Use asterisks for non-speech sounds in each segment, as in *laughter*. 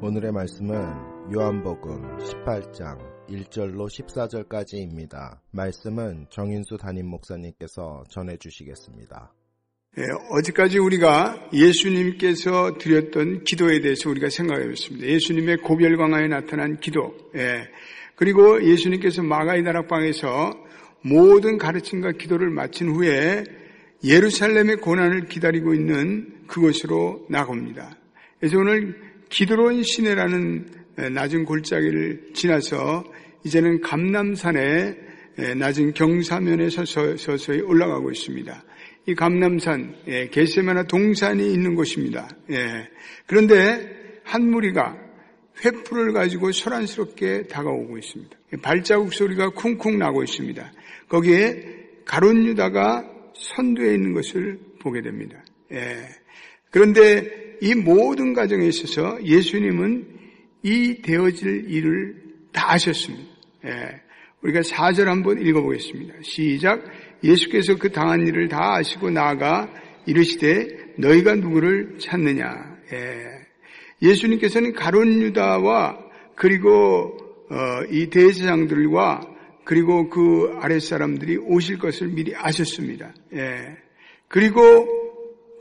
오늘의 말씀은 요한복음 18장 1절로 14절까지입니다. 말씀은 정인수 담임 목사님께서 전해 주시겠습니다. 예, 어제까지 우리가 예수님께서 드렸던 기도에 대해서 우리가 생각해 봤습니다. 예수님의 고별광화에 나타난 기도. 예, 그리고 예수님께서 마가이 다락방에서 모든 가르침과 기도를 마친 후에 예루살렘의 고난을 기다리고 있는 그곳으로 나갑니다. 그래서 오늘 기드론 시내라는 낮은 골짜기를 지나서 이제는 감남산의 낮은 경사면에 서서, 서서히 올라가고 있습니다. 이 감남산, 예, 게세마나 동산이 있는 곳입니다. 예, 그런데 한 무리가 횃불을 가지고 소란스럽게 다가오고 있습니다. 발자국 소리가 쿵쿵 나고 있습니다. 거기에 가론 유다가 선두에 있는 것을 보게 됩니다. 예, 그런데 이 모든 과정에 있어서 예수님은 이 되어질 일을 다 아셨습니다. 예, 우리가 4절 한번 읽어보겠습니다. 시작. 예수께서 그 당한 일을 다 아시고 나아가 이르시되 너희가 누구를 찾느냐. 예. 예수님께서는 가론 유다와 그리고 어, 이 대제사장들과 그리고 그 아랫 사람들이 오실 것을 미리 아셨습니다. 예. 그리고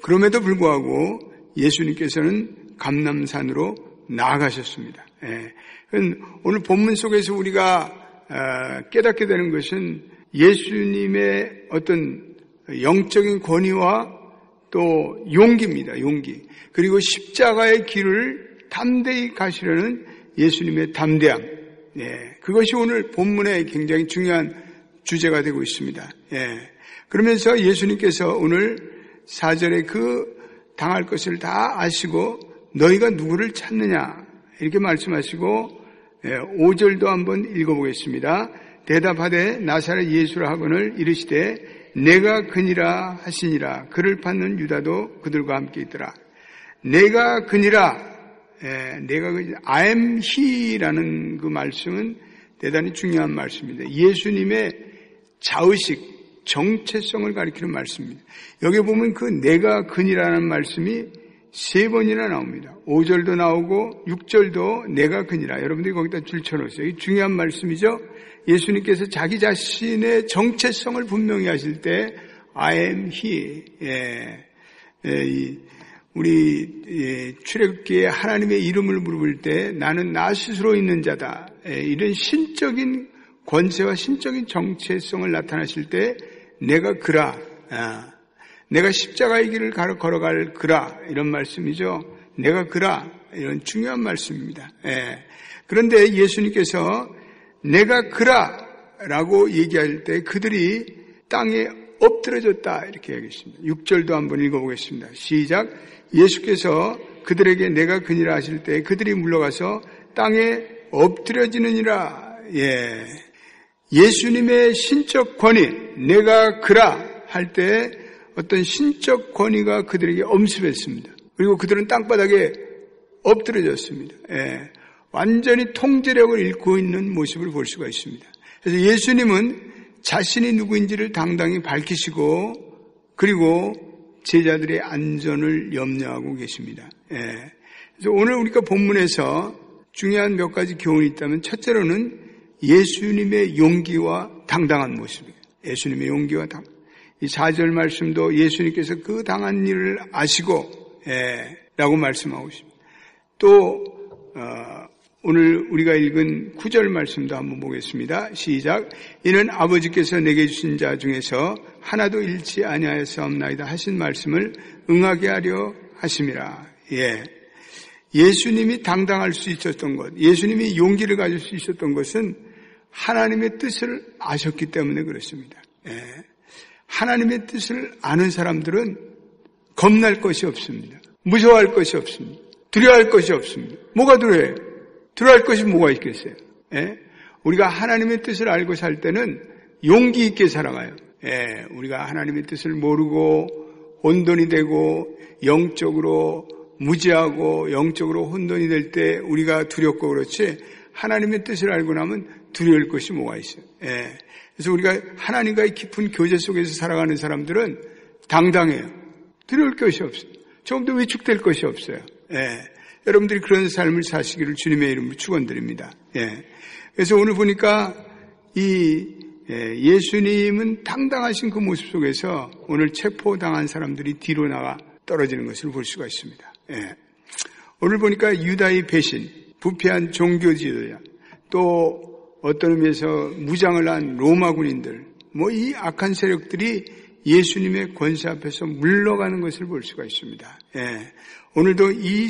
그럼에도 불구하고 예수님께서는 감남산으로 나아가셨습니다. 예. 오늘 본문 속에서 우리가 어, 깨닫게 되는 것은 예수님의 어떤 영적인 권위와 또 용기입니다. 용기. 그리고 십자가의 길을 담대히 가시려는 예수님의 담대함. 예. 그것이 오늘 본문의 굉장히 중요한 주제가 되고 있습니다. 예. 그러면서 예수님께서 오늘 사절에 그 당할 것을 다 아시고 너희가 누구를 찾느냐 이렇게 말씀하시고 5절도 예, 한번 읽어보겠습니다. 대답하되 나사렛 예수라 하거늘 이르시되 내가 그니라 하시니라 그를 받는 유다도 그들과 함께 있더라. 내가 그니라 예, 내가 그 I am he라는 그 말씀은 대단히 중요한 말씀입니다. 예수님의 자의식 정체성을 가리키는 말씀입니다. 여기 보면 그 내가 그니라는 말씀이 세 번이나 나옵니다. 5절도 나오고 6절도 내가 그니라. 여러분들이 거기다 줄쳐놓으세요. 이 중요한 말씀이죠. 예수님께서 자기 자신의 정체성을 분명히 하실 때 I am he. 예. 예, 우리 예, 출애굽기에 하나님의 이름을 물을 때 나는 나 스스로 있는 자다. 예, 이런 신적인 권세와 신적인 정체성을 나타나실 때 내가 그라. 아, 내가 십자가의 길을 걸어갈 그라 이런 말씀이죠. 내가 그라 이런 중요한 말씀입니다. 예. 그런데 예수님께서 내가 그라 라고 얘기할 때 그들이 땅에 엎드려졌다 이렇게 얘기했습니다. 6절도 한번 읽어보겠습니다. 시작. 예수께서 그들에게 내가 그니라 하실 때 그들이 물러가서 땅에 엎드려지느니라. 예. 예수님의 신적 권위, 내가 그라 할 때 어떤 신적 권위가 그들에게 엄습했습니다. 그리고 그들은 땅바닥에 엎드려졌습니다. 예. 완전히 통제력을 잃고 있는 모습을 볼 수가 있습니다. 그래서 예수님은 자신이 누구인지를 당당히 밝히시고 그리고 제자들의 안전을 염려하고 계십니다. 예. 그래서 오늘 우리가 본문에서 중요한 몇 가지 교훈이 있다면 첫째로는 예수님의 용기와 당당한 모습이에요. 예수님의 용기와 당. 이 4절 말씀도 예수님께서 그 당한 일을 아시고 예, 라고 말씀하고 있습니다. 또 어, 오늘 우리가 읽은 9절 말씀도 한번 보겠습니다. 시작. 이는 아버지께서 내게 주신 자 중에서 하나도 잃지 아니하였사옵나이다 하신 말씀을 응하게 하려 하심이라. 예. 예수님이 당당할 수 있었던 것, 예수님이 용기를 가질 수 있었던 것은 하나님의 뜻을 아셨기 때문에 그렇습니다. 예. 하나님의 뜻을 아는 사람들은 겁날 것이 없습니다. 무서워할 것이 없습니다. 두려워할 것이 없습니다. 뭐가 두려워요? 두려워할 것이 뭐가 있겠어요? 예? 우리가 하나님의 뜻을 알고 살 때는 용기 있게 살아가요. 예, 우리가 하나님의 뜻을 모르고 혼돈이 되고 영적으로 무지하고 영적으로 혼돈이 될 때 우리가 두렵고 그렇지 하나님의 뜻을 알고 나면 두려울 것이 뭐가 있어요. 예. 그래서 우리가 하나님과의 깊은 교제 속에서 살아가는 사람들은 당당해요. 두려울 것이 없어요. 조금도 위축될 것이 없어요. 예. 여러분들이 그런 삶을 사시기를 주님의 이름으로 축원드립니다. 예. 그래서 오늘 보니까 이 예, 예수님은 당당하신 그 모습 속에서 오늘 체포당한 사람들이 뒤로 나가 떨어지는 것을 볼 수가 있습니다. 예. 오늘 보니까 유다의 배신, 부패한 종교 지도자, 또 어떤 의미에서 무장을 한 로마 군인들, 뭐 이 악한 세력들이 예수님의 권세 앞에서 물러가는 것을 볼 수가 있습니다. 예. 오늘도 이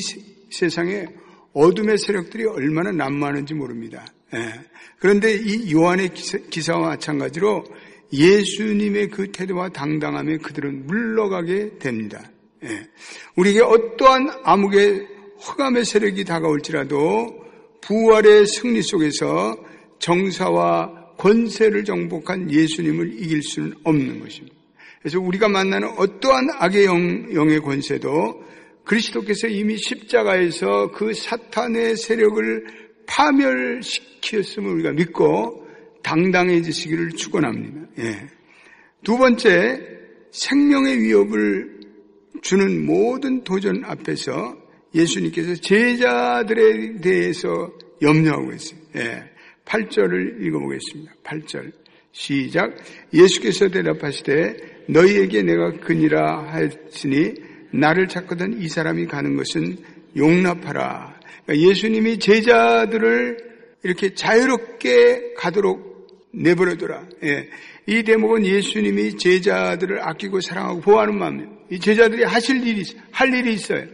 세상에 어둠의 세력들이 얼마나 난무하는지 모릅니다. 예. 그런데 이 요한의 기사, 와 마찬가지로 예수님의 그 태도와 당당함에 그들은 물러가게 됩니다. 예. 우리에게 어떠한 암흑의 허감의 세력이 다가올지라도 부활의 승리 속에서 정사와 권세를 정복한 예수님을 이길 수는 없는 것입니다. 그래서 우리가 만나는 어떠한 악의 영, 영의 권세도 그리스도께서 이미 십자가에서 그 사탄의 세력을 파멸시켰음을 우리가 믿고 당당해지시기를 축원합니다. 예. 두 번째 생명의 위협을 주는 모든 도전 앞에서 예수님께서 제자들에 대해서 염려하고 있어요. 예. 8절을 읽어보겠습니다. 8절. 시작. 예수께서 대답하시되 너희에게 내가 그니라 하였으니 나를 찾거든 이 사람이 가는 것은 용납하라. 그러니까 예수님이 제자들을 이렇게 자유롭게 가도록 내버려둬라. 예. 이 대목은 예수님이 제자들을 아끼고 사랑하고 보호하는 마음이에요. 이 제자들이 하실 일이, 할 일이 있어요.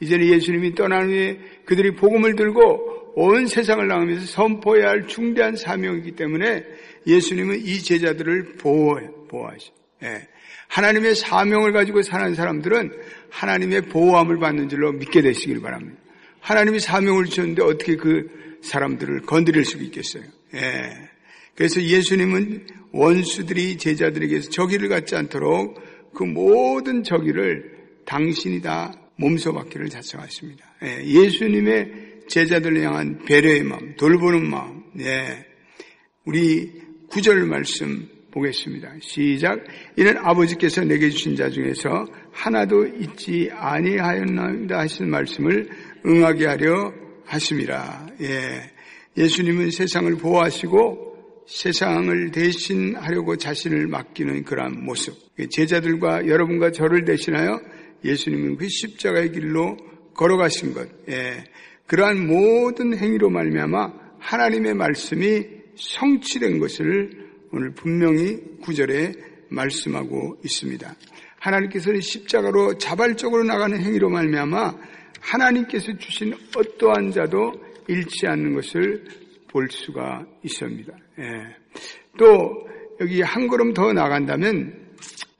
이제는 예수님이 떠난 후에 그들이 복음을 들고 온 세상을 나가면서 선포해야 할 중대한 사명이기 때문에 예수님은 이 제자들을 보호해, 보호하시. 예. 하나님의 사명을 가지고 사는 사람들은 하나님의 보호함을 받는 줄로 믿게 되시길 바랍니다. 하나님이 사명을 주셨는데 어떻게 그 사람들을 건드릴 수 있겠어요? 예. 그래서 예수님은 원수들이 제자들에게서 저기를 갖지 않도록 그 모든 저기를 당신이 다 몸소 받기를 작성하십니다. 예, 수님의 제자들을 향한 배려의 마음, 돌보는 마음. 예, 우리 구절 말씀 보겠습니다. 시작. 이는 아버지께서 내게 주신 자 중에서 하나도 있지 아니하였나이다 하신 말씀을 응하게 하려 하심이라. 예. 예수님은 세상을 보호하시고 세상을 대신하려고 자신을 맡기는 그러한 모습. 제자들과 여러분과 저를 대신하여 예수님은 그 십자가의 길로 걸어가신 것, 예, 그러한 모든 행위로 말미암아 하나님의 말씀이 성취된 것을 오늘 분명히 구절에 말씀하고 있습니다. 하나님께서는 십자가로 자발적으로 나가는 행위로 말미암아 하나님께서 주신 어떠한 자도 잃지 않는 것을 볼 수가 있습니다. 예. 또 여기 한 걸음 더 나간다면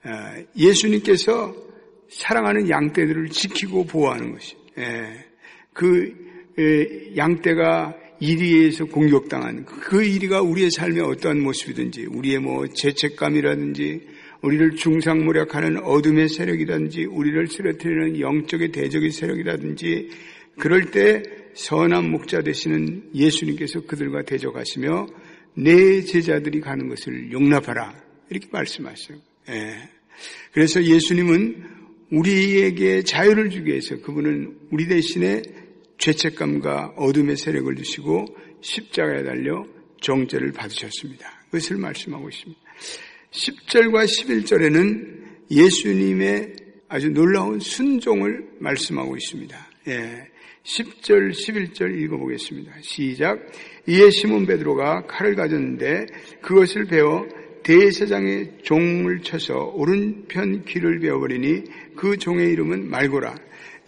어, 예수님께서 사랑하는 양떼들을 지키고 보호하는 것이. 예. 그 양떼가 이리에서 공격당한 그 이리가 우리의 삶의 어떠한 모습이든지 우리의 뭐 죄책감이라든지 우리를 중상모략하는 어둠의 세력이라든지 우리를 쓰러뜨리는 영적의 대적의 세력이라든지 그럴 때 선한 목자 되시는 예수님께서 그들과 대적하시며 내 제자들이 가는 것을 용납하라 이렇게 말씀하셔요. 예. 그래서 예수님은 우리에게 자유를 주기 위해서 그분은 우리 대신에 죄책감과 어둠의 세력을 주시고 십자가에 달려 정죄를 받으셨습니다. 그것을 말씀하고 있습니다. 10절과 11절에는 예수님의 아주 놀라운 순종을 말씀하고 있습니다. 예. 10절, 11절 읽어보겠습니다. 시작. 이에 시몬 베드로가 칼을 가졌는데 그것을 베어 대세장의 종을 쳐서 오른편 귀를 베어버리니 그 종의 이름은 말고라.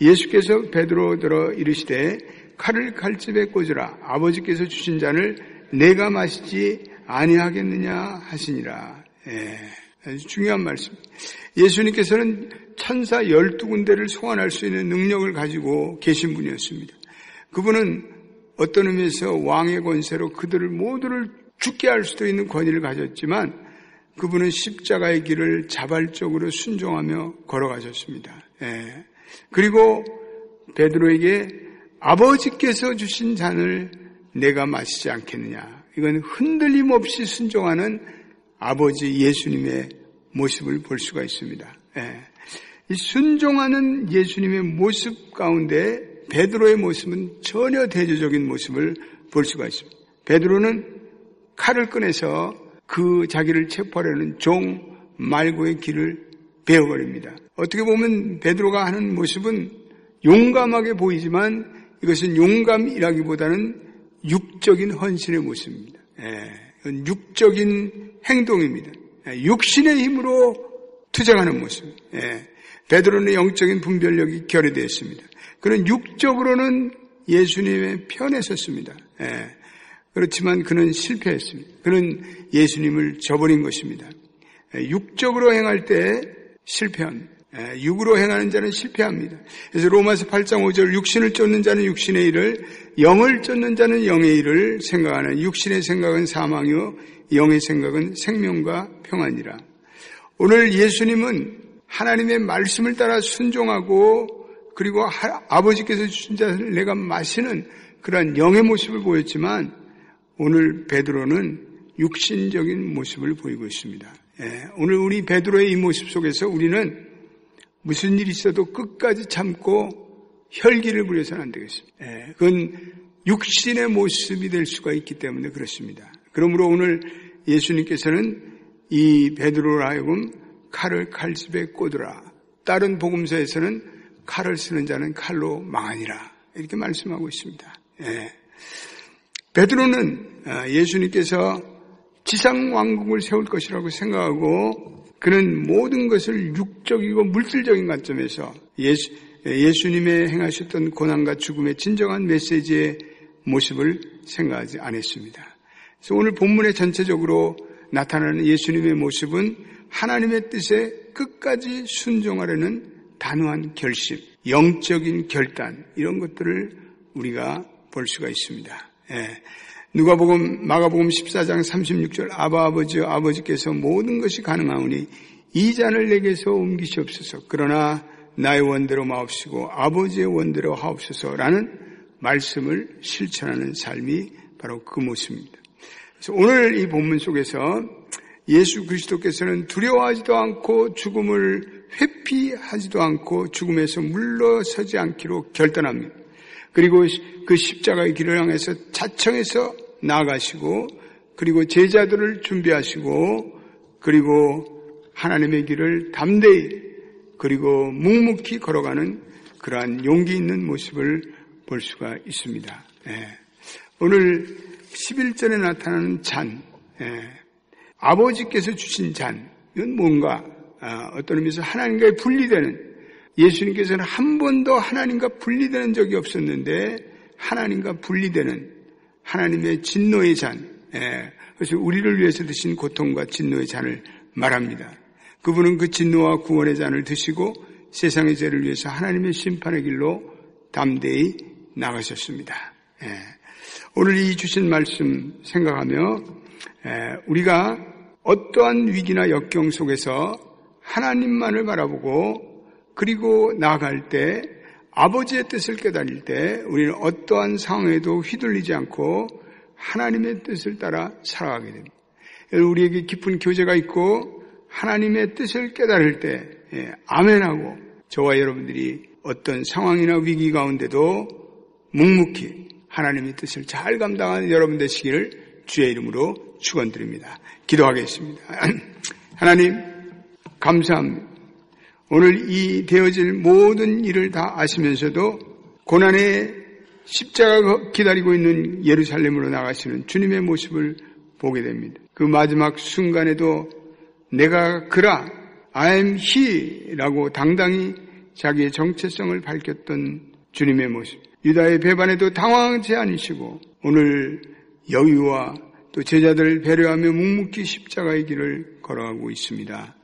예수께서 베드로 들어 이르시되 칼을 칼집에 꽂으라. 아버지께서 주신 잔을 내가 마시지 아니하겠느냐 하시니라. 예, 아주 중요한 말씀. 예수님께서는 천사 12군데를 소환할 수 있는 능력을 가지고 계신 분이었습니다. 그분은 어떤 의미에서 왕의 권세로 그들을 모두를 죽게 할 수도 있는 권위를 가졌지만 그분은 십자가의 길을 자발적으로 순종하며 걸어가셨습니다. 예. 그리고 베드로에게 아버지께서 주신 잔을 내가 마시지 않겠느냐. 이건 흔들림 없이 순종하는 아버지 예수님의 모습을 볼 수가 있습니다. 예. 이 순종하는 예수님의 모습 가운데 베드로의 모습은 전혀 대조적인 모습을 볼 수가 있습니다. 베드로는 칼을 꺼내서 그 자기를 체포하려는 종 말고의 길을 베어버립니다. 어떻게 보면 베드로가 하는 모습은 용감하게 보이지만 이것은 용감이라기보다는 육적인 헌신의 모습입니다. 예, 육적인 행동입니다. 예, 육신의 힘으로 투쟁하는 모습. 예, 베드로는 영적인 분별력이 결여되어 있습니다. 그는 육적으로는 예수님의 편에 섰습니다. 예, 그렇지만 그는 실패했습니다. 그는 예수님을 저버린 것입니다. 예, 육적으로 행할 때 실패합니다. 예, 육으로 행하는 자는 실패합니다. 그래서 로마서 8장 5절 육신을 쫓는 자는 육신의 일을 영을 쫓는 자는 영의 일을 생각하는 육신의 생각은 사망이요 영의 생각은 생명과 평안이라. 오늘 예수님은 하나님의 말씀을 따라 순종하고 그리고 아버지께서 주신 자를 내가 마시는 그러한 영의 모습을 보였지만 오늘 베드로는 육신적인 모습을 보이고 있습니다. 예, 오늘 우리 베드로의 이 모습 속에서 우리는 무슨 일이 있어도 끝까지 참고 혈기를 부려서는 안 되겠습니다. 예, 그건 육신의 모습이 될 수가 있기 때문에 그렇습니다. 그러므로 오늘 예수님께서는 이 베드로로 하여금 칼을 칼집에 꽂으라. 다른 복음서에서는 칼을 쓰는 자는 칼로 망하니라. 이렇게 말씀하고 있습니다. 예. 베드로는 아, 예수님께서 지상 왕국을 세울 것이라고 생각하고 그는 모든 것을 육적이고 물질적인 관점에서 예수, 예수님의 행하셨던 고난과 죽음의 진정한 메시지의 모습을 생각하지 않았습니다. 그래서 오늘 본문의 전체적으로 나타나는 예수님의 모습은 하나님의 뜻에 끝까지 순종하려는 단호한 결심, 영적인 결단 이런 것들을 우리가 볼 수가 있습니다. 예. 누가복음 마가복음 14장 36절 아바 아버지여 아버지께서 모든 것이 가능하오니 이 잔을 내게서 옮기시옵소서. 그러나 나의 원대로 마옵시고 아버지의 원대로 하옵소서라는 말씀을 실천하는 삶이 바로 그 모습입니다. 그래서 오늘 이 본문 속에서 예수 그리스도께서는 두려워하지도 않고 죽음을 회피하지도 않고 죽음에서 물러서지 않기로 결단합니다. 그리고 그 십자가의 길을 향해서 자청해서 나아가시고 그리고 제자들을 준비하시고 그리고 하나님의 길을 담대히 그리고 묵묵히 걸어가는 그러한 용기 있는 모습을 볼 수가 있습니다. 예. 오늘 11절에 나타나는 잔, 예. 아버지께서 주신 잔, 이건 뭔가 아, 어떤 의미에서 하나님과의 분리되는 예수님께서는 한 번도 하나님과 분리되는 적이 없었는데 하나님과 분리되는 하나님의 진노의 잔, 예. 그래서 우리를 위해서 드신 고통과 진노의 잔을 말합니다. 그분은 그 진노와 구원의 잔을 드시고 세상의 죄를 위해서 하나님의 심판의 길로 담대히 나가셨습니다. 예. 오늘 이 주신 말씀 생각하며 예. 우리가 어떠한 위기나 역경 속에서 하나님만을 바라보고 그리고 나아갈 때 아버지의 뜻을 깨달을 때 우리는 어떠한 상황에도 휘둘리지 않고 하나님의 뜻을 따라 살아가게 됩니다. 우리에게 깊은 교제가 있고 하나님의 뜻을 깨달을 때 예, 아멘하고 저와 여러분들이 어떤 상황이나 위기 가운데도 묵묵히 하나님의 뜻을 잘 감당하는 여러분 되시기를 주의 이름으로 축원드립니다. 기도하겠습니다. *clears throat* 하나님 감사합니다. 오늘 이 되어질 모든 일을 다 아시면서도 고난의 십자가 기다리고 있는 예루살렘으로 나가시는 주님의 모습을 보게 됩니다. 그 마지막 순간에도 내가 그라, I am he라고 당당히 자기의 정체성을 밝혔던 주님의 모습. 유다의 배반에도 당황하지 않으시고 오늘 여유와 또 제자들을 배려하며 묵묵히 십자가의 길을 걸어가고 있습니다.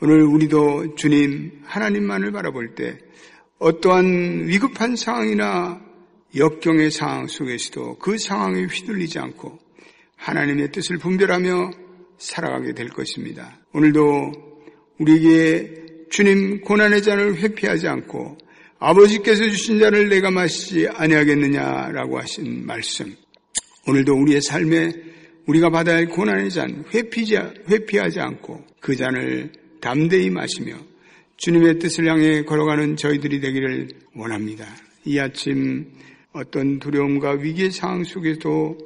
오늘 우리도 주님 하나님만을 바라볼 때 어떠한 위급한 상황이나 역경의 상황 속에서도 그 상황에 휘둘리지 않고 하나님의 뜻을 분별하며 살아가게 될 것입니다. 오늘도 우리에게 주님 고난의 잔을 회피하지 않고 아버지께서 주신 잔을 내가 마시지 아니하겠느냐라고 하신 말씀. 오늘도 우리의 삶에 우리가 받아야 할 고난의 잔 회피하지 않고 그 잔을 담대히 마시며 주님의 뜻을 향해 걸어가는 저희들이 되기를 원합니다. 이 아침 어떤 두려움과 위기의 상황 속에도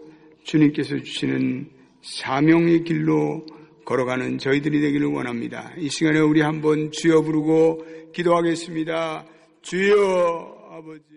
주님께서 주시는 사명의 길로 걸어가는 저희들이 되기를 원합니다. 이 시간에 우리 한번 주여 부르고 기도하겠습니다. 주여 아버지.